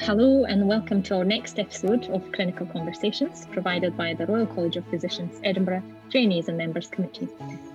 Hello, and welcome to our next episode of Clinical Conversations provided by the Royal College of Physicians, Edinburgh Trainees and Members Committee.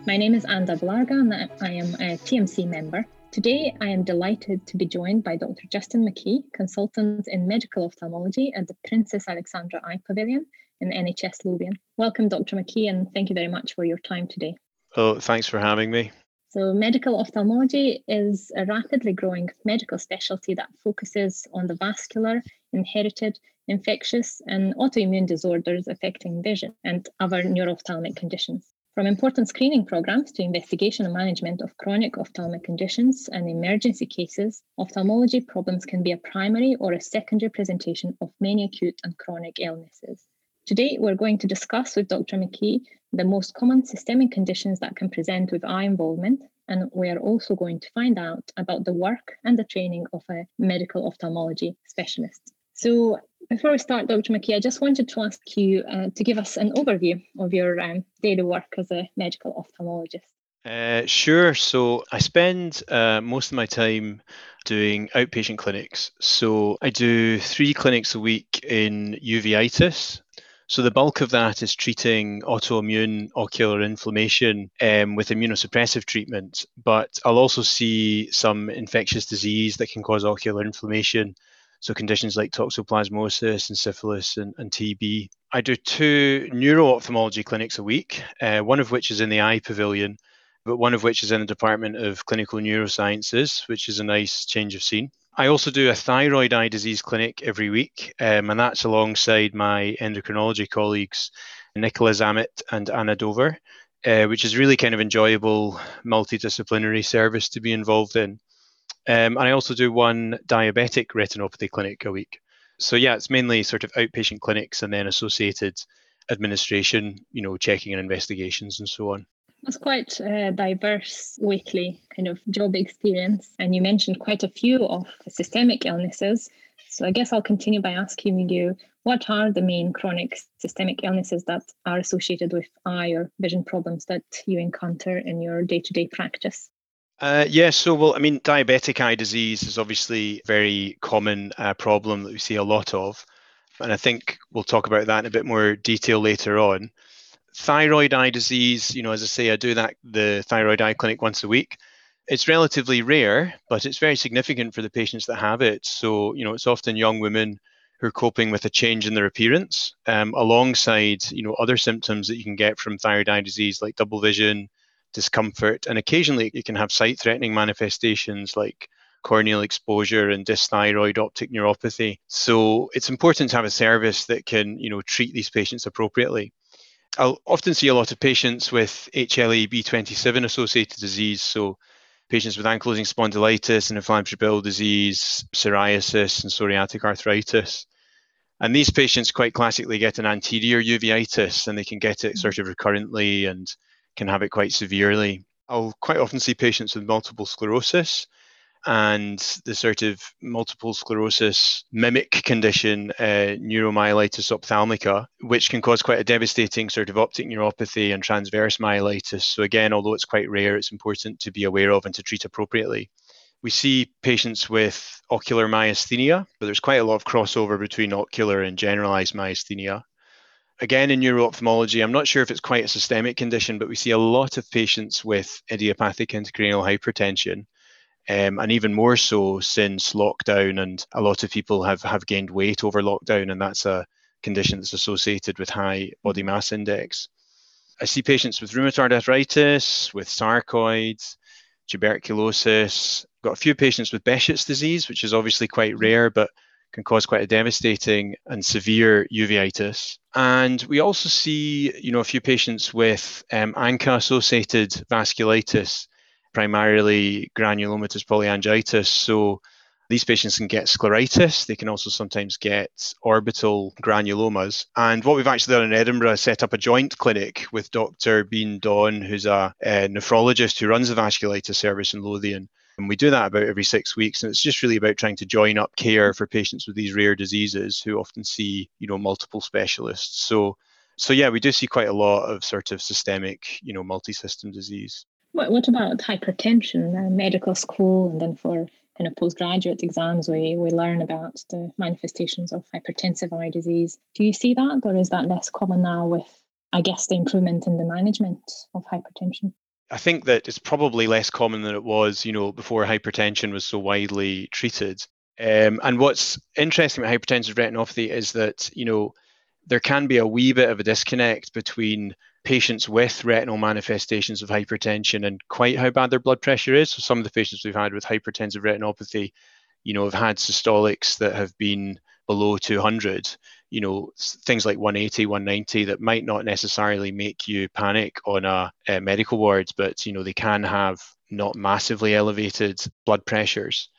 My name is Anda Blarga, and I am a TMC member. Today, I am delighted to be joined by Dr. Justin McKee, consultant in medical ophthalmology at the Princess Alexandra Eye Pavilion in NHS Lothian. Welcome, Dr. McKee, and thank you very much for your time today. Oh, thanks for having me. So, medical ophthalmology is a rapidly growing medical specialty that focuses on the vascular, inherited, infectious, and autoimmune disorders affecting vision and other neuro-ophthalmic conditions. From important screening programs to investigation and management of chronic ophthalmic conditions and emergency cases, ophthalmology problems can be a primary or a secondary presentation of many acute and chronic illnesses. Today, we're going to discuss with Dr. McKee the most common systemic conditions that can present with eye involvement, and we are also going to find out about the work and the training of a medical ophthalmology specialist. So, before we start, Dr. McKee, I just wanted to ask you uh, to give us an overview of your um, daily work as a medical ophthalmologist. Uh, sure. So I spend uh, most of my time doing outpatient clinics. So I do three clinics a week in uveitis, so the bulk of that is treating autoimmune ocular inflammation um, with immunosuppressive treatment, but I'll also see some infectious disease that can cause ocular inflammation. So conditions like toxoplasmosis and syphilis and, and TB. I do two neuro-ophthalmology clinics a week, uh, one of which is in the eye pavilion, but one of which is in the Department of Clinical Neurosciences, which is a nice change of scene. I also do a thyroid eye disease clinic every week, um, and that's alongside my endocrinology colleagues, Nicola Zammit and Anna Dover, uh, which is really kind of enjoyable multidisciplinary service to be involved in. Um, and I also do one diabetic retinopathy clinic a week. So yeah, it's mainly sort of outpatient clinics and then associated administration, you know, checking and investigations and so on. It's quite a diverse weekly kind of job experience. And you mentioned quite a few of systemic illnesses. So I guess I'll continue by asking you what are the main chronic systemic illnesses that are associated with eye or vision problems that you encounter in your day to day practice? Uh, yeah, so well, I mean, diabetic eye disease is obviously a very common uh, problem that we see a lot of. And I think we'll talk about that in a bit more detail later on thyroid eye disease, you know, as I say, I do that the thyroid eye clinic once a week. It's relatively rare, but it's very significant for the patients that have it. So, you know, it's often young women who are coping with a change in their appearance, um, alongside, you know, other symptoms that you can get from thyroid eye disease, like double vision, discomfort, and occasionally you can have sight-threatening manifestations like corneal exposure and dysthyroid optic neuropathy. So it's important to have a service that can, you know, treat these patients appropriately. I'll often see a lot of patients with HLA B27 associated disease. So, patients with ankylosing spondylitis and inflammatory bowel disease, psoriasis, and psoriatic arthritis. And these patients quite classically get an anterior uveitis and they can get it sort of recurrently and can have it quite severely. I'll quite often see patients with multiple sclerosis and the sort of multiple sclerosis mimic condition, uh, neuromyelitis optica, which can cause quite a devastating sort of optic neuropathy and transverse myelitis. So, again, although it's quite rare, it's important to be aware of and to treat appropriately. We see patients with ocular myasthenia, but there's quite a lot of crossover between ocular and generalized myasthenia. Again, in neuro-ophthalmology, I'm not sure if it's quite a systemic condition, but we see a lot of patients with idiopathic intracranial hypertension um, and even more so since lockdown. And a lot of people have, have gained weight over lockdown, and that's a condition that's associated with high body mass index. I see patients with rheumatoid arthritis, with sarcoids, tuberculosis. Got a few patients with Behçet's disease, which is obviously quite rare, but can cause quite a devastating and severe uveitis. And we also see, you know, a few patients with um, ANCA-associated vasculitis, primarily granulomatous polyangiitis. So these patients can get scleritis. They can also sometimes get orbital granulomas. And what we've actually done in Edinburgh is set up a joint clinic with Dr. Bean Dhaun, who's a, a nephrologist who runs the vasculitis service in Lothian. And we do that about every six weeks. And it's just really about trying to join up care for patients with these rare diseases who often see, you know, multiple specialists. So so yeah, we do see quite a lot of sort of systemic, you know, multi-system disease. What, what about hypertension, uh, medical school, and then for kind of postgraduate exams, we, we learn about the manifestations of hypertensive eye disease. Do you see that, or is that less common now with, I guess, the improvement in the management of hypertension? I think that it's probably less common than it was, you know, before hypertension was so widely treated. Um, and what's interesting about hypertensive retinopathy is that, you know, there can be a wee bit of a disconnect between patients with retinal manifestations of hypertension and quite how bad their blood pressure is. So some of the patients we've had with hypertensive retinopathy, you know, have had systolics that have been below 200, you know, things like 180, 190 that might not necessarily make you panic on a, a medical ward, but, you know, they can have not massively elevated blood pressures.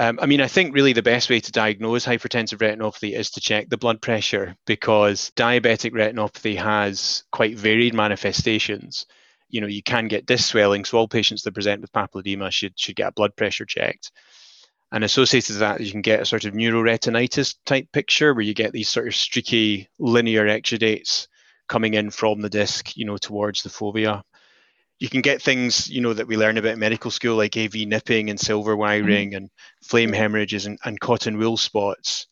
Um, I mean, I think really the best way to diagnose hypertensive retinopathy is to check the blood pressure because diabetic retinopathy has quite varied manifestations. You know, you can get disc swelling, so all patients that present with papilledema should should get a blood pressure checked. And associated with that, you can get a sort of neuroretinitis type picture where you get these sort of streaky linear exudates coming in from the disc, you know, towards the fovea you can get things you know that we learn about in medical school like AV nipping and silver wiring mm-hmm. and flame hemorrhages and, and cotton wool spots.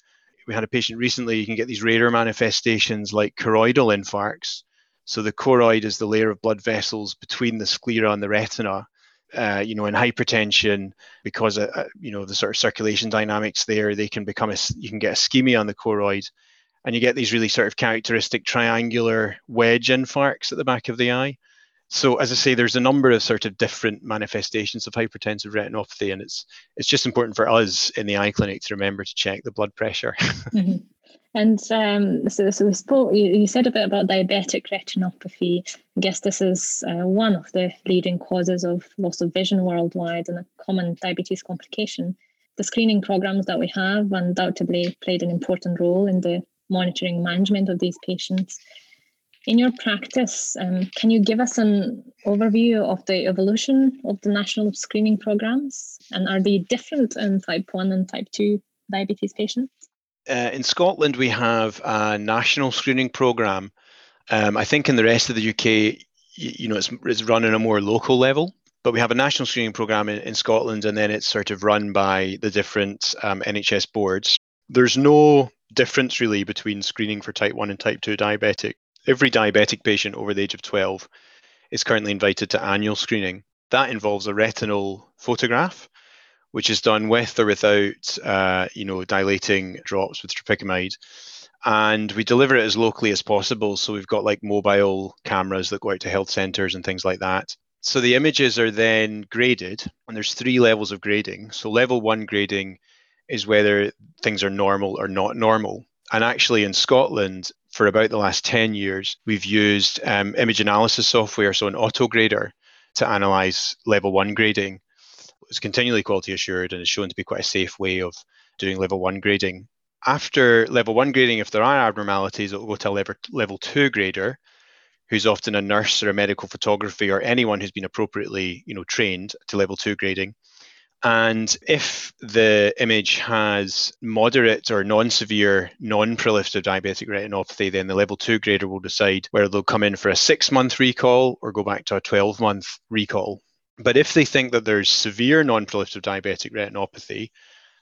We had a patient recently. You can get these rarer manifestations like choroidal infarcts. So the choroid is the layer of blood vessels between the sclera and the retina. Uh, you know, in hypertension, because uh, uh you know the sort of circulation dynamics there, they can become a you can get ischemia on the choroid, and you get these really sort of characteristic triangular wedge infarcts at the back of the eye so as I say, there's a number of sort of different manifestations of hypertensive retinopathy, and it's it's just important for us in the eye clinic to remember to check the blood pressure. mm-hmm. And um, so, so we spoke. You, you, said a bit about diabetic retinopathy. I guess this is uh, one of the leading causes of loss of vision worldwide and a common diabetes complication. The screening programs that we have undoubtedly played an important role in the monitoring management of these patients. In your practice, um, can you give us an overview of the evolution of the national screening programs? And are they different in type 1 and type 2 diabetes patients? Uh, in Scotland, we have a national screening program. Um, I think in the rest of the UK, you know, it's, it's run on a more local level but we have a national screening program in, in, Scotland, and then it's sort of run by the different um, NHS boards. There's no difference really between screening for type 1 and type 2 diabetic every diabetic patient over the age of 12 is currently invited to annual screening. That involves a retinal photograph, which is done with or without, uh, you know, dilating drops with tropicamide. And we deliver it as locally as possible. So we've got like mobile cameras that go out to health centres and things like that. So the images are then graded, and there's three levels of grading. So level one grading is whether things are normal or not normal. And actually, in Scotland, for about the last 10 years, we've used um, image analysis software, so an autograder, to analyze level one grading. It's continually quality assured and is shown to be quite a safe way of doing level one grading. After level one grading, if there are abnormalities, it will go to a level, level two grader, who's often a nurse or a medical photography or anyone who's been appropriately you know, trained to level two grading. And if the image has moderate or non severe, non proliferative diabetic retinopathy, then the level two grader will decide whether they'll come in for a six month recall or go back to a 12 month recall. But if they think that there's severe non proliferative diabetic retinopathy,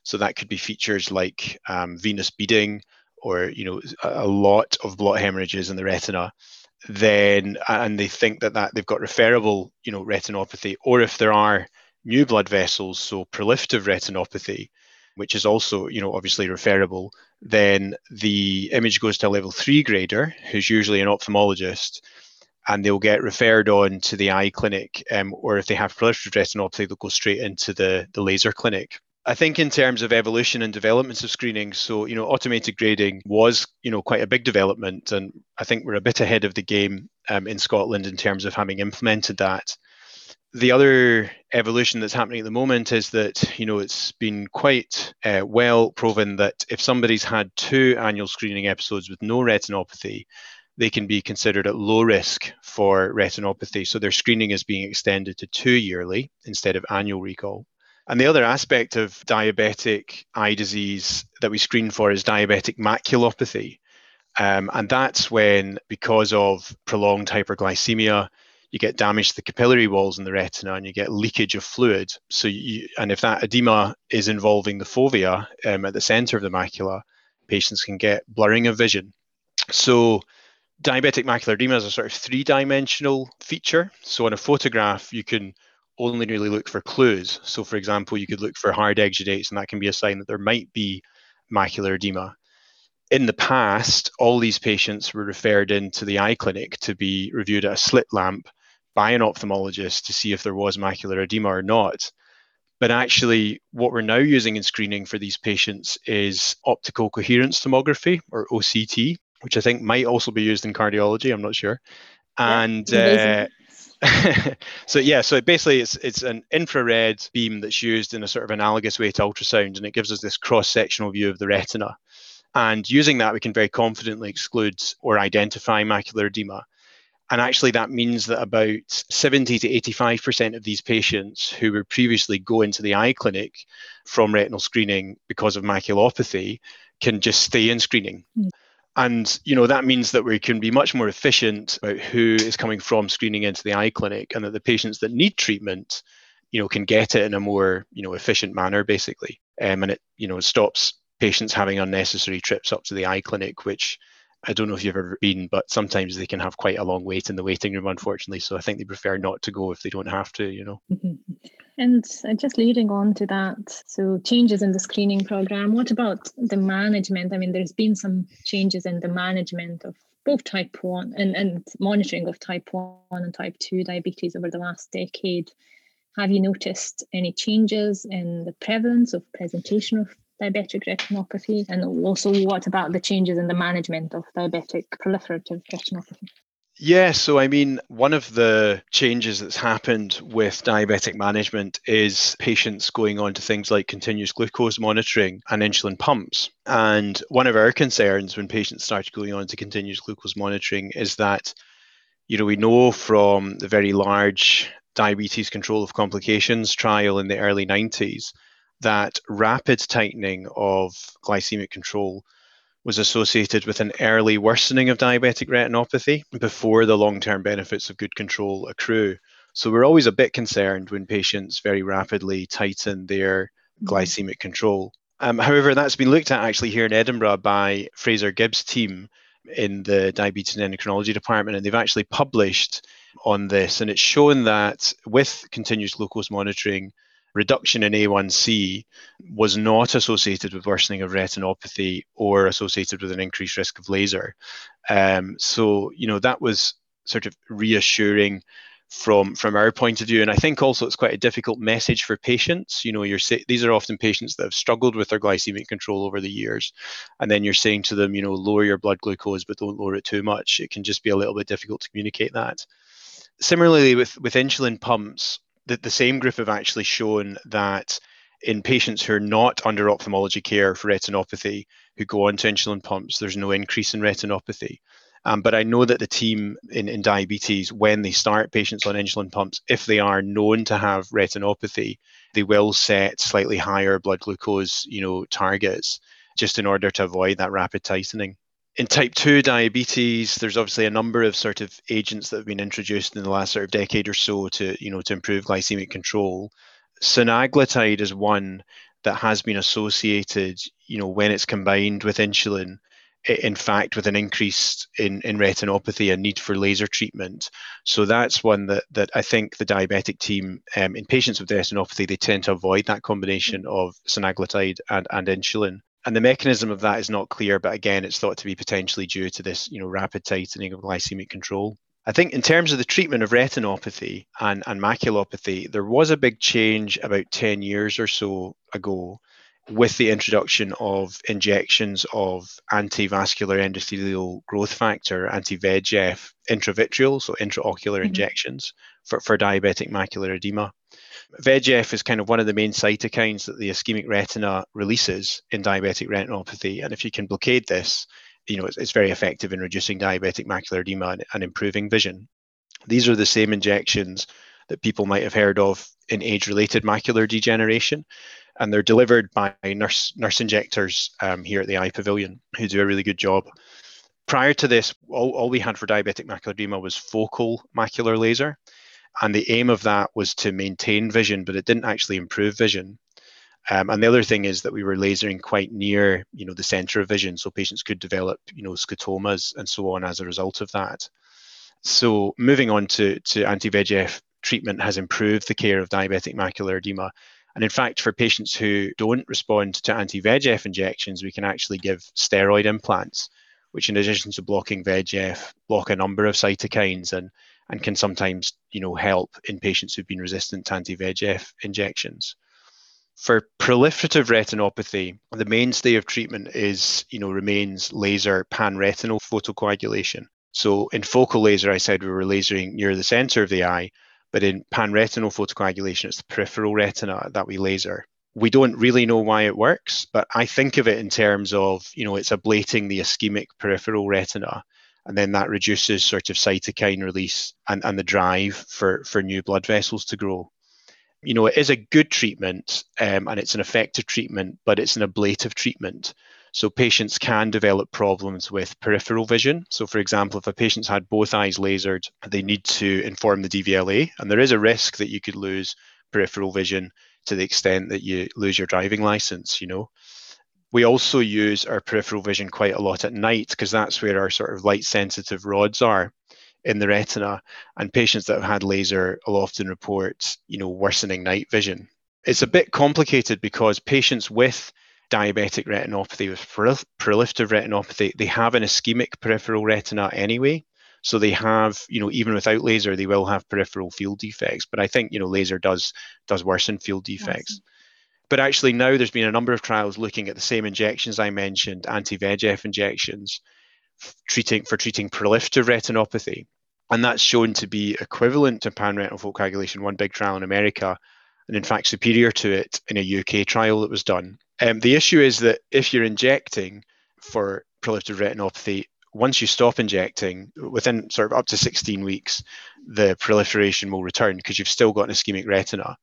so that could be features like um, venous beading or you know a lot of blot hemorrhages in the retina then and they think that, that they've got referable you know retinopathy or if there are new blood vessels, so proliferative retinopathy, which is also, you know, obviously referable, then the image goes to a level three grader, who's usually an ophthalmologist, and they'll get referred on to the eye clinic, um, or if they have proliferative retinopathy, they'll go straight into the, the laser clinic. I think in terms of evolution and developments of screening, so you know, automated grading was you know quite a big development, and I think we're a bit ahead of the game um, in Scotland in terms of having implemented that the other evolution that's happening at the moment is that you know it's been quite uh, well proven that if somebody's had two annual screening episodes with no retinopathy they can be considered at low risk for retinopathy. So their screening is being extended to two yearly instead of annual recall. And the other aspect of diabetic eye disease that we screen for is diabetic maculopathy. Um, and that's when because of prolonged hyperglycemia you get damage to the capillary walls in the retina and you get leakage of fluid. So you, and if that edema is involving the fovea um, at the center of the macula, patients can get blurring of vision. So diabetic macular edema is a sort of three-dimensional feature. So on a photograph, you can only really look for clues. So for example, you could look for hard exudates and that can be a sign that there might be macular edema in the past, all these patients were referred into the eye clinic to be reviewed at a slit lamp by an ophthalmologist to see if there was macular edema or not. But actually, what we're now using in screening for these patients is optical coherence tomography or OCT, which I think might also be used in cardiology. I'm not sure. And uh, so yeah, so basically it's it's an infrared beam that's used in a sort of analogous way to ultrasound, and it gives us this cross-sectional view of the retina. And using that, we can very confidently exclude or identify macular edema. And actually, that means that about 70 to 85% of these patients who were previously go into the eye clinic from retinal screening because of maculopathy can just stay in screening. Mm. And you know that means that we can be much more efficient about who is coming from screening into the eye clinic, and that the patients that need treatment, you know, can get it in a more you know efficient manner, basically. Um, and it you know stops patients having unnecessary trips up to the eye clinic, which I don't know if you've ever been, but sometimes they can have quite a long wait in the waiting room, unfortunately. So I think they prefer not to go if they don't have to, you know. And uh, just leading on to that, so changes in the screening program. What about the management? I mean, there's been some changes in the management of both type 1 and, and monitoring of type 1 and type 2 diabetes over the last decade. Have you noticed any changes in the prevalence of presentation of diabetic retinopathy? And also, what about the changes in the management of diabetic proliferative retinopathy? Yeah, so I mean, one of the changes that's happened with diabetic management is patients going on to things like continuous glucose monitoring and insulin pumps. And one of our concerns when patients start going on to continuous glucose monitoring is that, you know, we know from the very large diabetes control of complications trial in the early 90s that rapid tightening of glycemic control was associated with an early worsening of diabetic retinopathy before the long term benefits of good control accrue. So we're always a bit concerned when patients very rapidly tighten their mm-hmm. glycemic control. Um, however, that's been looked at actually here in Edinburgh by Fraser Gibb's team in the diabetes and endocrinology department, and they've actually published on this. And it's shown that with continuous glucose monitoring, reduction in A1C was not associated with worsening of retinopathy or associated with an increased risk of laser. Um, so, you know, that was sort of reassuring from from our point of view. And i think also it's quite a difficult message for patients. You know you're say, these are often patients that have struggled with their glycemic control over the years. And then you're saying to them you know lower your blood glucose but don't lower it too much. It can just be a little bit difficult to communicate that. Similarly with with insulin pumps the, the same group have actually shown that in patients who are not under ophthalmology care for retinopathy who go on to insulin pumps, there's no increase in retinopathy. Um, but I know that the team in, in diabetes, when they start patients on insulin pumps, if they are known to have retinopathy, they will set slightly higher blood glucose, you know, targets just in order to avoid that rapid tightening in type 2 diabetes there's obviously a number of sort of agents that have been introduced in the last sort of decade or so to you know to improve glycemic control. Semaglutide is one that has been associated you know when it's combined with insulin in fact with an increase in, in retinopathy and need for laser treatment. So that's one that, that i think the diabetic team um, in patients with retinopathy they tend to avoid that combination of semaglutide and, and insulin and the mechanism of that is not clear, but again, it's thought to be potentially due to this, you know, rapid tightening of glycemic control. I think in terms of the treatment of retinopathy and, and maculopathy, there was a big change about 10 years or so ago with the introduction of injections of antivascular endothelial growth factor, anti-VEGF, intravitreal, so intraocular mm-hmm. injections for, for diabetic macular edema. VEGF is kind of one of the main cytokines that the ischemic retina releases in diabetic retinopathy. And if you can blockade this, you know, it's, it's very effective in reducing diabetic macular edema and, and improving vision. These are the same injections that people might have heard of in age-related macular degeneration, and they're delivered by nurse nurse injectors um, here at the Eye Pavilion, who do a really good job. Prior to this, all, all we had for diabetic macular edema was focal macular laser. And the aim of that was to maintain vision, but it didn't actually improve vision. Um, and the other thing is that we were lasering quite near, you know, the center of vision, so patients could develop, you know, scotomas and so on as a result of that. So moving on to, to anti-VEGF treatment has improved the care of diabetic macular edema. And in fact, for patients who don't respond to anti-VEGF injections, we can actually give steroid implants, which in addition to blocking VEGF, block a number of cytokines and, and can sometimes, you know, help in patients who've been resistant to anti-VEGF injections. For proliferative retinopathy, the mainstay of treatment is, you know, remains laser panretinal photocoagulation. So in focal laser, I said we were lasering near the center of the eye, but in panretinal photocoagulation, it's the peripheral retina that we laser. We don't really know why it works, but I think of it in terms of, you know, it's ablating the ischemic peripheral retina, and then that reduces sort of cytokine release and, and the drive for, for new blood vessels to grow you know, it is a good treatment um, and it's an effective treatment, but it's an ablative treatment. So patients can develop problems with peripheral vision. So, for example, if a patient's had both eyes lasered, they need to inform the DVLA, and there is a risk that you could lose peripheral vision to the extent that you lose your driving license. You know, we also use our peripheral vision quite a lot at night because that's where our sort of light sensitive rods are in the retina, and patients that have had laser will often report, you know, worsening night vision. It's a bit complicated because patients with diabetic retinopathy, with proliferative retinopathy, they have an ischemic peripheral retina anyway. So they have, you know, even without laser, they will have peripheral field defects. But I think, you know, laser does does worsen field defects. Yes. But actually now there's been a number of trials looking at the same injections I mentioned, anti-VEGF injections, treating for treating proliferative retinopathy and that's shown to be equivalent to panretinal photocoagulation, one big trial in America, and in fact superior to it in a UK trial that was done. Um, the issue is that if you're injecting for proliferative retinopathy, once you stop injecting, within sort of up to 16 weeks, the proliferation will return because you've still got an ischemic retina.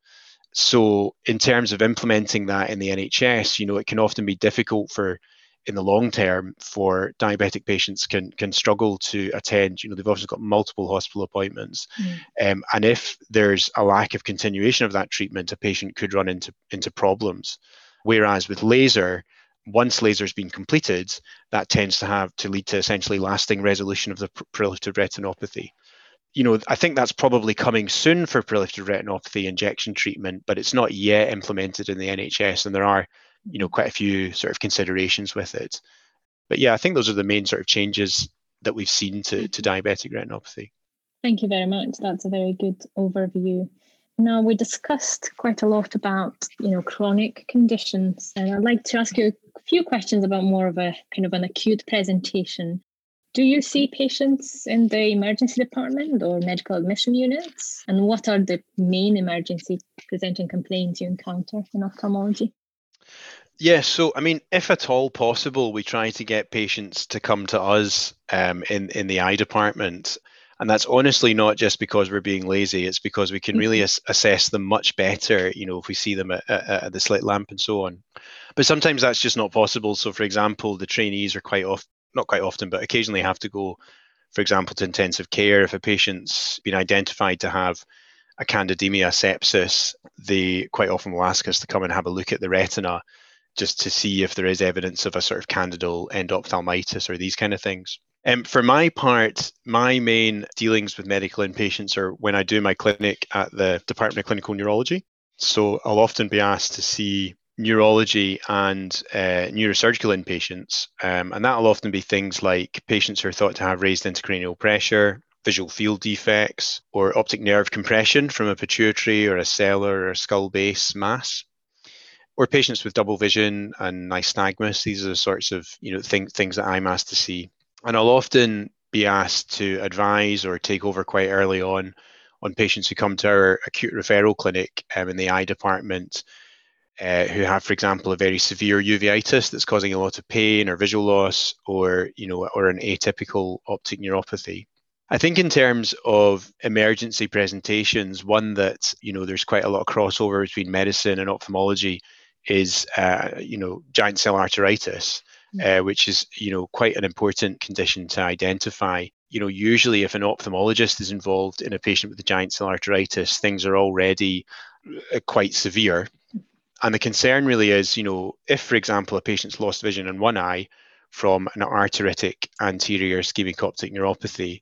So, in terms of implementing that in the NHS, you know, it can often be difficult for in the long term for diabetic patients can can struggle to attend. You know, they've often got multiple hospital appointments, mm. um, and if there's a lack of continuation of that treatment, a patient could run into into problems. Whereas with laser, once laser's been completed, that tends to have to lead to essentially lasting resolution of the proliferative retinopathy. You know, I think that's probably coming soon for proliferative retinopathy injection treatment, but it's not yet implemented in the NHS, and there are you know quite a few sort of considerations with it. But yeah i think those are the main sort of changes that we've seen to, to diabetic retinopathy. Thank you very much. That's a very good overview. Now we discussed quite a lot about you know chronic conditions and i'd like to ask you a few questions about more of a kind of an acute presentation do you see patients in the emergency department or medical admission units and what are the main emergency presenting complaints you encounter in ophthalmology Yes, so I mean, if at all possible, we try to get patients to come to us um, in in the eye department, and that's honestly not just because we're being lazy. It's because we can really mm-hmm. as- assess them much better. You know, if we see them at, at, at, the slit lamp and so on. But sometimes that's just not possible. So, for example, the trainees are quite often, not quite often, but occasionally have to go, for example, to intensive care if a patient's been identified to have a candidemia sepsis, they quite often will ask us to come and have a look at the retina just to see if there is evidence of a sort of candidal endophthalmitis or these kind of things. Um, for my part, my main dealings with medical inpatients are when I do my clinic at the Department of Clinical Neurology. So I'll often be asked to see neurology and uh, neurosurgical inpatients, um, and that'll often be things like patients who are thought to have raised intracranial pressure, visual field defects, or optic nerve compression from a pituitary or a sellar or skull base mass or patients with double vision and nystagmus. These are the sorts of you know thing, things that I'm asked to see, and I'll often be asked to advise or take over quite early on on patients who come to our acute referral clinic um, in the eye department uh, who have, for example, a very severe uveitis that's causing a lot of pain or visual loss, or you know, or an atypical optic neuropathy. I think in terms of emergency presentations, one that you know there's quite a lot of crossover between medicine and ophthalmology is uh, you know giant cell arteritis uh, which is you know quite an important condition to identify. You know, usually if an ophthalmologist is involved in a patient with a giant cell arteritis, things are already uh, quite severe. And the concern really is, you know, if, for example, a patient's lost vision in one eye from an arteritic anterior ischemic optic neuropathy,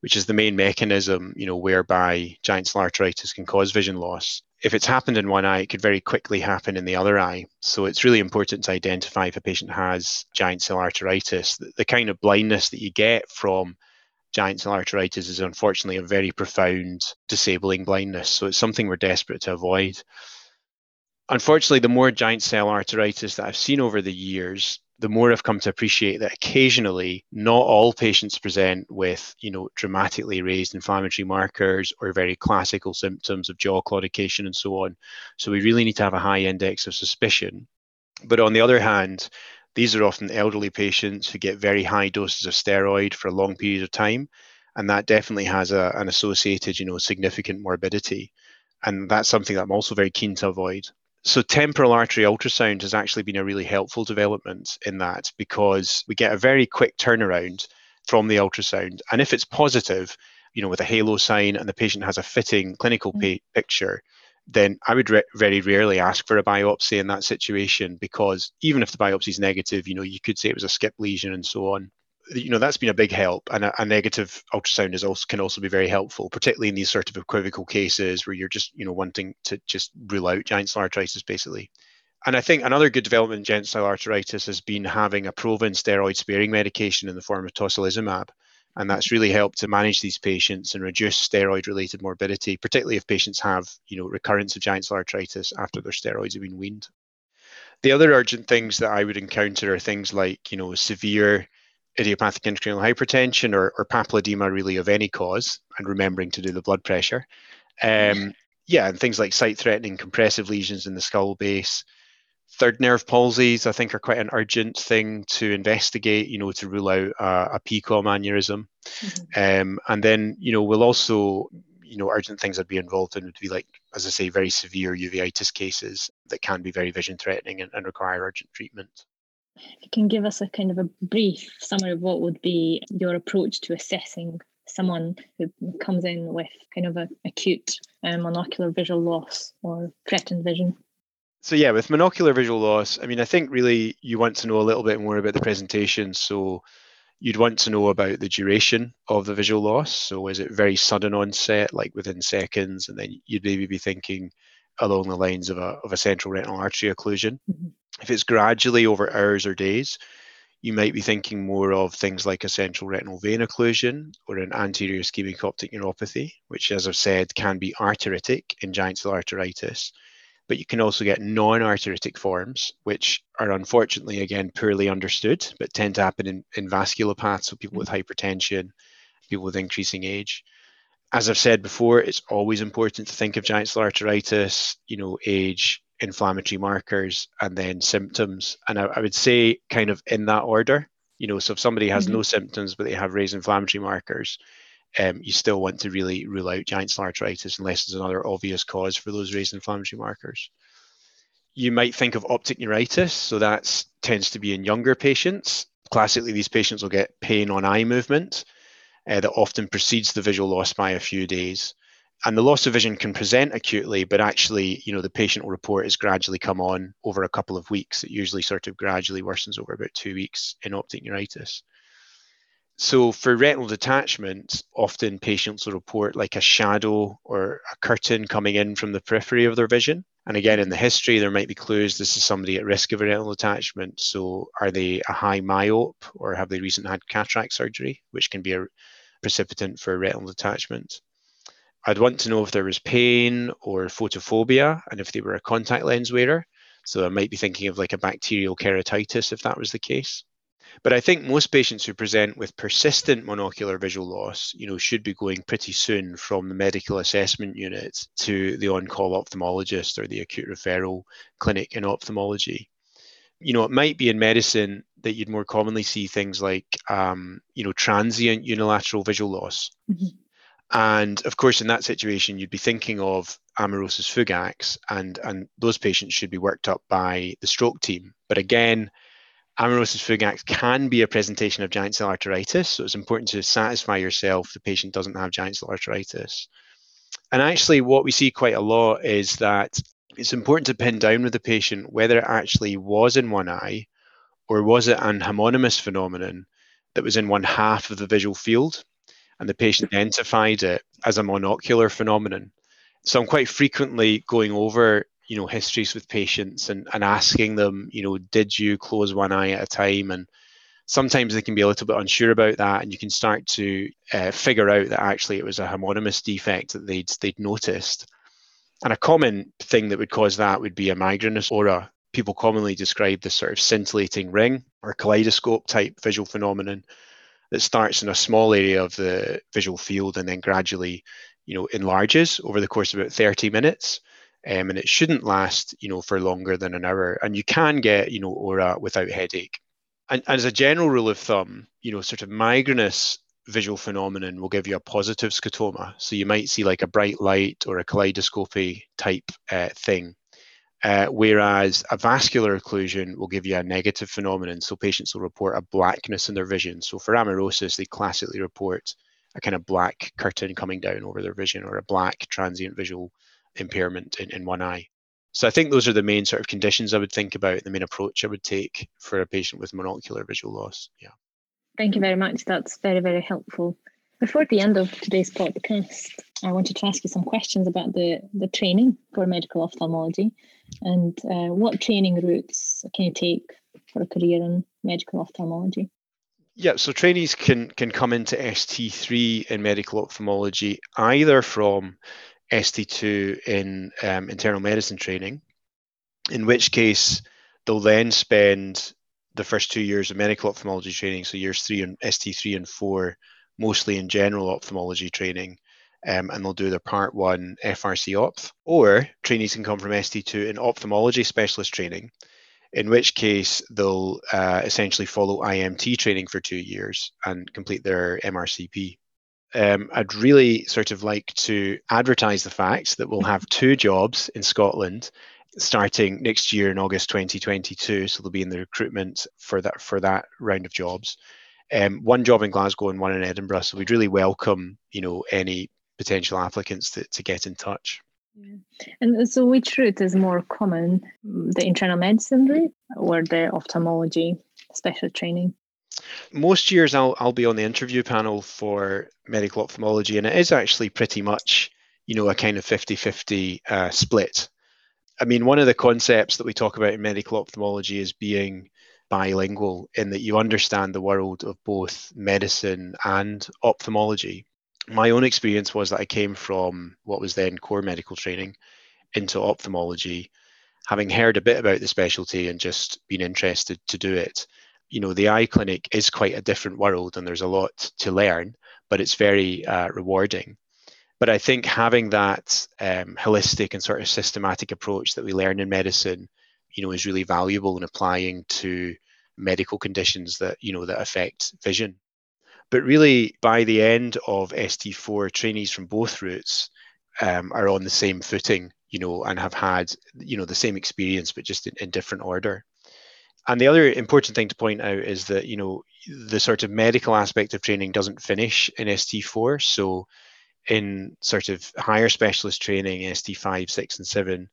which is the main mechanism, you know, whereby giant cell arteritis can cause vision loss. If it's happened in one eye, it could very quickly happen in the other eye. So it's really important to identify if a patient has giant cell arteritis. The, the kind of blindness that you get from giant cell arteritis is unfortunately a very profound disabling blindness. So it's something we're desperate to avoid. Unfortunately, the more giant cell arteritis that I've seen over the years, the more I've come to appreciate that occasionally not all patients present with, you know, dramatically raised inflammatory markers or very classical symptoms of jaw claudication and so on. So we really need to have a high index of suspicion. But on the other hand, these are often elderly patients who get very high doses of steroid for a long period of time. And that definitely has a, an associated, you know, significant morbidity. And that's something that I'm also very keen to avoid so temporal artery ultrasound has actually been a really helpful development in that because we get a very quick turnaround from the ultrasound and if it's positive you know with a halo sign and the patient has a fitting clinical mm. picture then i would re- very rarely ask for a biopsy in that situation because even if the biopsy is negative you know you could say it was a skip lesion and so on you know that's been a big help and a, a, negative ultrasound is also can also be very helpful particularly in these sort of equivocal cases where you're just you know wanting to just rule out giant cell arteritis basically. And i think another good development in giant cell arteritis has been having a proven steroid sparing medication in the form of tocilizumab and that's mm-hmm. really helped to manage these patients and reduce steroid related morbidity particularly if patients have you know recurrence of giant cell arteritis after their steroids have been weaned. The other urgent things that I would encounter are things like, you know, severe idiopathic intracranial hypertension or, or papilledema really of any cause, and remembering to do the blood pressure. Um, yeah, and things like sight-threatening compressive lesions in the skull base. Third nerve palsies, I think, are quite an urgent thing to investigate, you know, to rule out uh, a PCOM aneurysm. Mm-hmm. Um, and then, you know, we'll also, you know, urgent things I'd be involved in would be like, as I say, very severe uveitis cases that can be very vision threatening and, and require urgent treatment you can give us a kind of a brief summary of what would be your approach to assessing someone who comes in with kind of a acute um, monocular visual loss or threatened vision. So yeah, with monocular visual loss, I mean, I think really you want to know a little bit more about the presentation. So you'd want to know about the duration of the visual loss. So is it very sudden onset, like within seconds, and then you'd maybe be thinking along the lines of a, of a central retinal artery occlusion. Mm-hmm. If it's gradually over hours or days, you might be thinking more of things like a central retinal vein occlusion or an anterior ischemic optic neuropathy, which, as I've said, can be arteritic in giant cell arteritis. But you can also get non arteritic forms, which are unfortunately, again, poorly understood, but tend to happen in, in vasculopaths, so people with hypertension, people with increasing age. As I've said before, it's always important to think of giant cell arteritis, you know, age, inflammatory markers and then symptoms. And I, I, would say, kind of in that order, you know, so if somebody has mm-hmm. no symptoms but they have raised inflammatory markers, um, you still want to really rule out giant cell arteritis unless there's another obvious cause for those raised inflammatory markers. You might think of optic neuritis, so that tends to be in younger patients. Classically, these patients will get pain on eye movement uh, that often precedes the visual loss by a few days and the loss of vision can present acutely, but actually, you know, the patient will report has gradually come on over a couple of weeks. It usually sort of gradually worsens over about two weeks in optic neuritis. So for retinal detachment, often patients will report like a shadow or a curtain coming in from the periphery of their vision. And again, in the history, there might be clues this is somebody at risk of a retinal detachment. So are they a high myope or have they recently had cataract surgery, which can be a precipitant for retinal detachment? I'd want to know if there was pain or photophobia and if they were a contact lens wearer. So I might be thinking of like a bacterial keratitis if that was the case. But I think most patients who present with persistent monocular visual loss, you know, should be going pretty soon from the medical assessment unit to the on-call ophthalmologist or the acute referral clinic in ophthalmology. You know, it might be in medicine that you'd more commonly see things like, um, you know, transient unilateral visual loss. Mm-hmm. And of course, in that situation, you'd be thinking of amaurosis fugax, and, and those patients should be worked up by the stroke team. But again, amaurosis fugax can be a presentation of giant cell arteritis, so it's important to satisfy yourself the patient doesn't have giant cell arteritis. And actually, what we see quite a lot is that it's important to pin down with the patient whether it actually was in one eye or was it an homonymous phenomenon that was in one half of the visual field and the patient identified it as a monocular phenomenon. So I'm quite frequently going over, you know, histories with patients and, and asking them, you know, did you close one eye at a time? And sometimes they can be a little bit unsure about that, and you can start to uh, figure out that actually it was a homonymous defect that they'd they'd noticed. And a common thing that would cause that would be a migrainous aura. People commonly describe this sort of scintillating ring or kaleidoscope type visual phenomenon that starts in a small area of the visual field and then gradually, you know, enlarges over the course of about 30 minutes. Um, and it shouldn't last, you know, for longer than an hour. And you can get, you know, aura without headache. And, and as a general rule of thumb, you know, sort of migrainous visual phenomenon will give you a positive scotoma. So you might see like a bright light or a kaleidoscopy type uh, thing. Uh, whereas a vascular occlusion will give you a negative phenomenon. So patients will report a blackness in their vision. So for amaurosis, they classically report a kind of black curtain coming down over their vision or a black transient visual impairment in, in one eye. So I think those are the main sort of conditions I would think about, the main approach I would take for a patient with monocular visual loss. Yeah. Thank you very much. That's very, very helpful. Before the end of today's podcast, I wanted to ask you some questions about the, the training for medical ophthalmology and uh, what training routes can you take for a career in medical ophthalmology? Yeah, so trainees can can come into ST3 in medical ophthalmology either from ST2 in um, internal medicine training, in which case they'll then spend the first two years of medical ophthalmology training, so years three and ST3 and four, mostly in general ophthalmology training, um, and they'll do their part one FRCOphth. Or trainees can come from ST2 in ophthalmology specialist training, in which case they'll uh, essentially follow IMT training for two years and complete their MRCP. Um, I'd really sort of like to advertise the fact that we'll have two jobs in Scotland starting next year in August 2022. So they'll be in the recruitment for that for that round of jobs. Um, one job in Glasgow and one in Edinburgh. So we'd really welcome, you know, any potential applicants to, to get in touch. And so, which route is more common, the internal medicine route or the ophthalmology special training? Most years, I'll, I'll be on the interview panel for medical ophthalmology, and it is actually pretty much, you know, a kind of 50 50 uh, split. I mean, one of the concepts that we talk about in medical ophthalmology is being bilingual in that you understand the world of both medicine and ophthalmology. My own experience was that I came from what was then core medical training into ophthalmology, having heard a bit about the specialty and just been interested to do it. You know, the eye clinic is quite a different world and there's a lot to learn, but it's very uh, rewarding. But I think having that um, holistic and sort of systematic approach that we learn in medicine, you know, is really valuable in applying to medical conditions that you know that affect vision. But really, by the end of ST4, trainees from both routes um, are on the same footing, you know, and have had you know the same experience, but just in, in different order. And the other important thing to point out is that you know the sort of medical aspect of training doesn't finish in ST4. So in sort of higher specialist training, ST5, 6, and 7,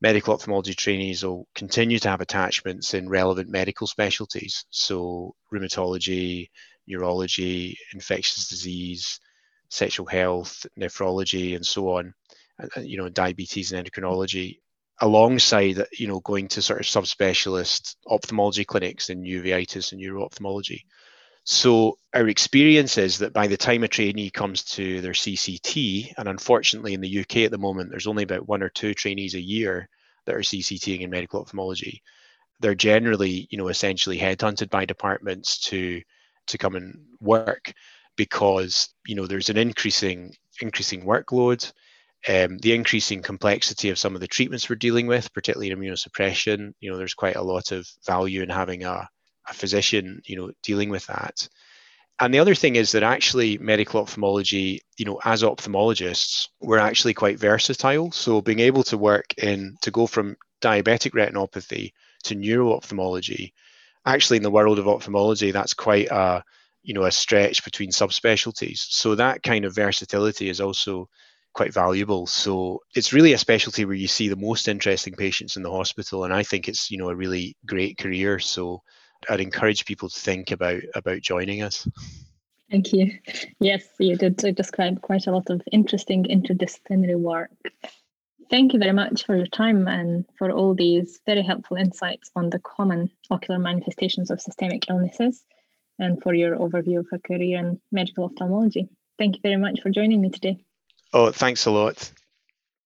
medical ophthalmology trainees will continue to have attachments in relevant medical specialties. So, rheumatology, neurology, infectious disease, sexual health, nephrology, and so on, and, you know, diabetes and endocrinology, alongside, you know, going to sort of subspecialist ophthalmology clinics in uveitis and neuro ophthalmology. So our experience is that by the time a trainee comes to their CCT, and unfortunately in the UK at the moment, there's only about one or two trainees a year that are CCTing in medical ophthalmology. They're generally, you know, essentially headhunted by departments to to come and work because you know there's an increasing increasing workload, um, the increasing complexity of some of the treatments we're dealing with, particularly in immunosuppression. You know, there's quite a lot of value in having a a physician, you know, dealing with that. And the other thing is that actually medical ophthalmology, you know, as ophthalmologists, we're actually quite versatile. So being able to work in to go from diabetic retinopathy to neuro ophthalmology actually in the world of ophthalmology, that's quite a you know a stretch between subspecialties. So that kind of versatility is also quite valuable. So it's really a specialty where you see the most interesting patients in the hospital, and I think it's you know a really great career. So I'd encourage people to think about about joining us. Thank you. Yes, you did describe quite a lot of interesting interdisciplinary work. Thank you very much for your time and for all these very helpful insights on the common ocular manifestations of systemic illnesses and for your overview of a career in medical ophthalmology. Thank you very much for joining me today. Oh, thanks a lot.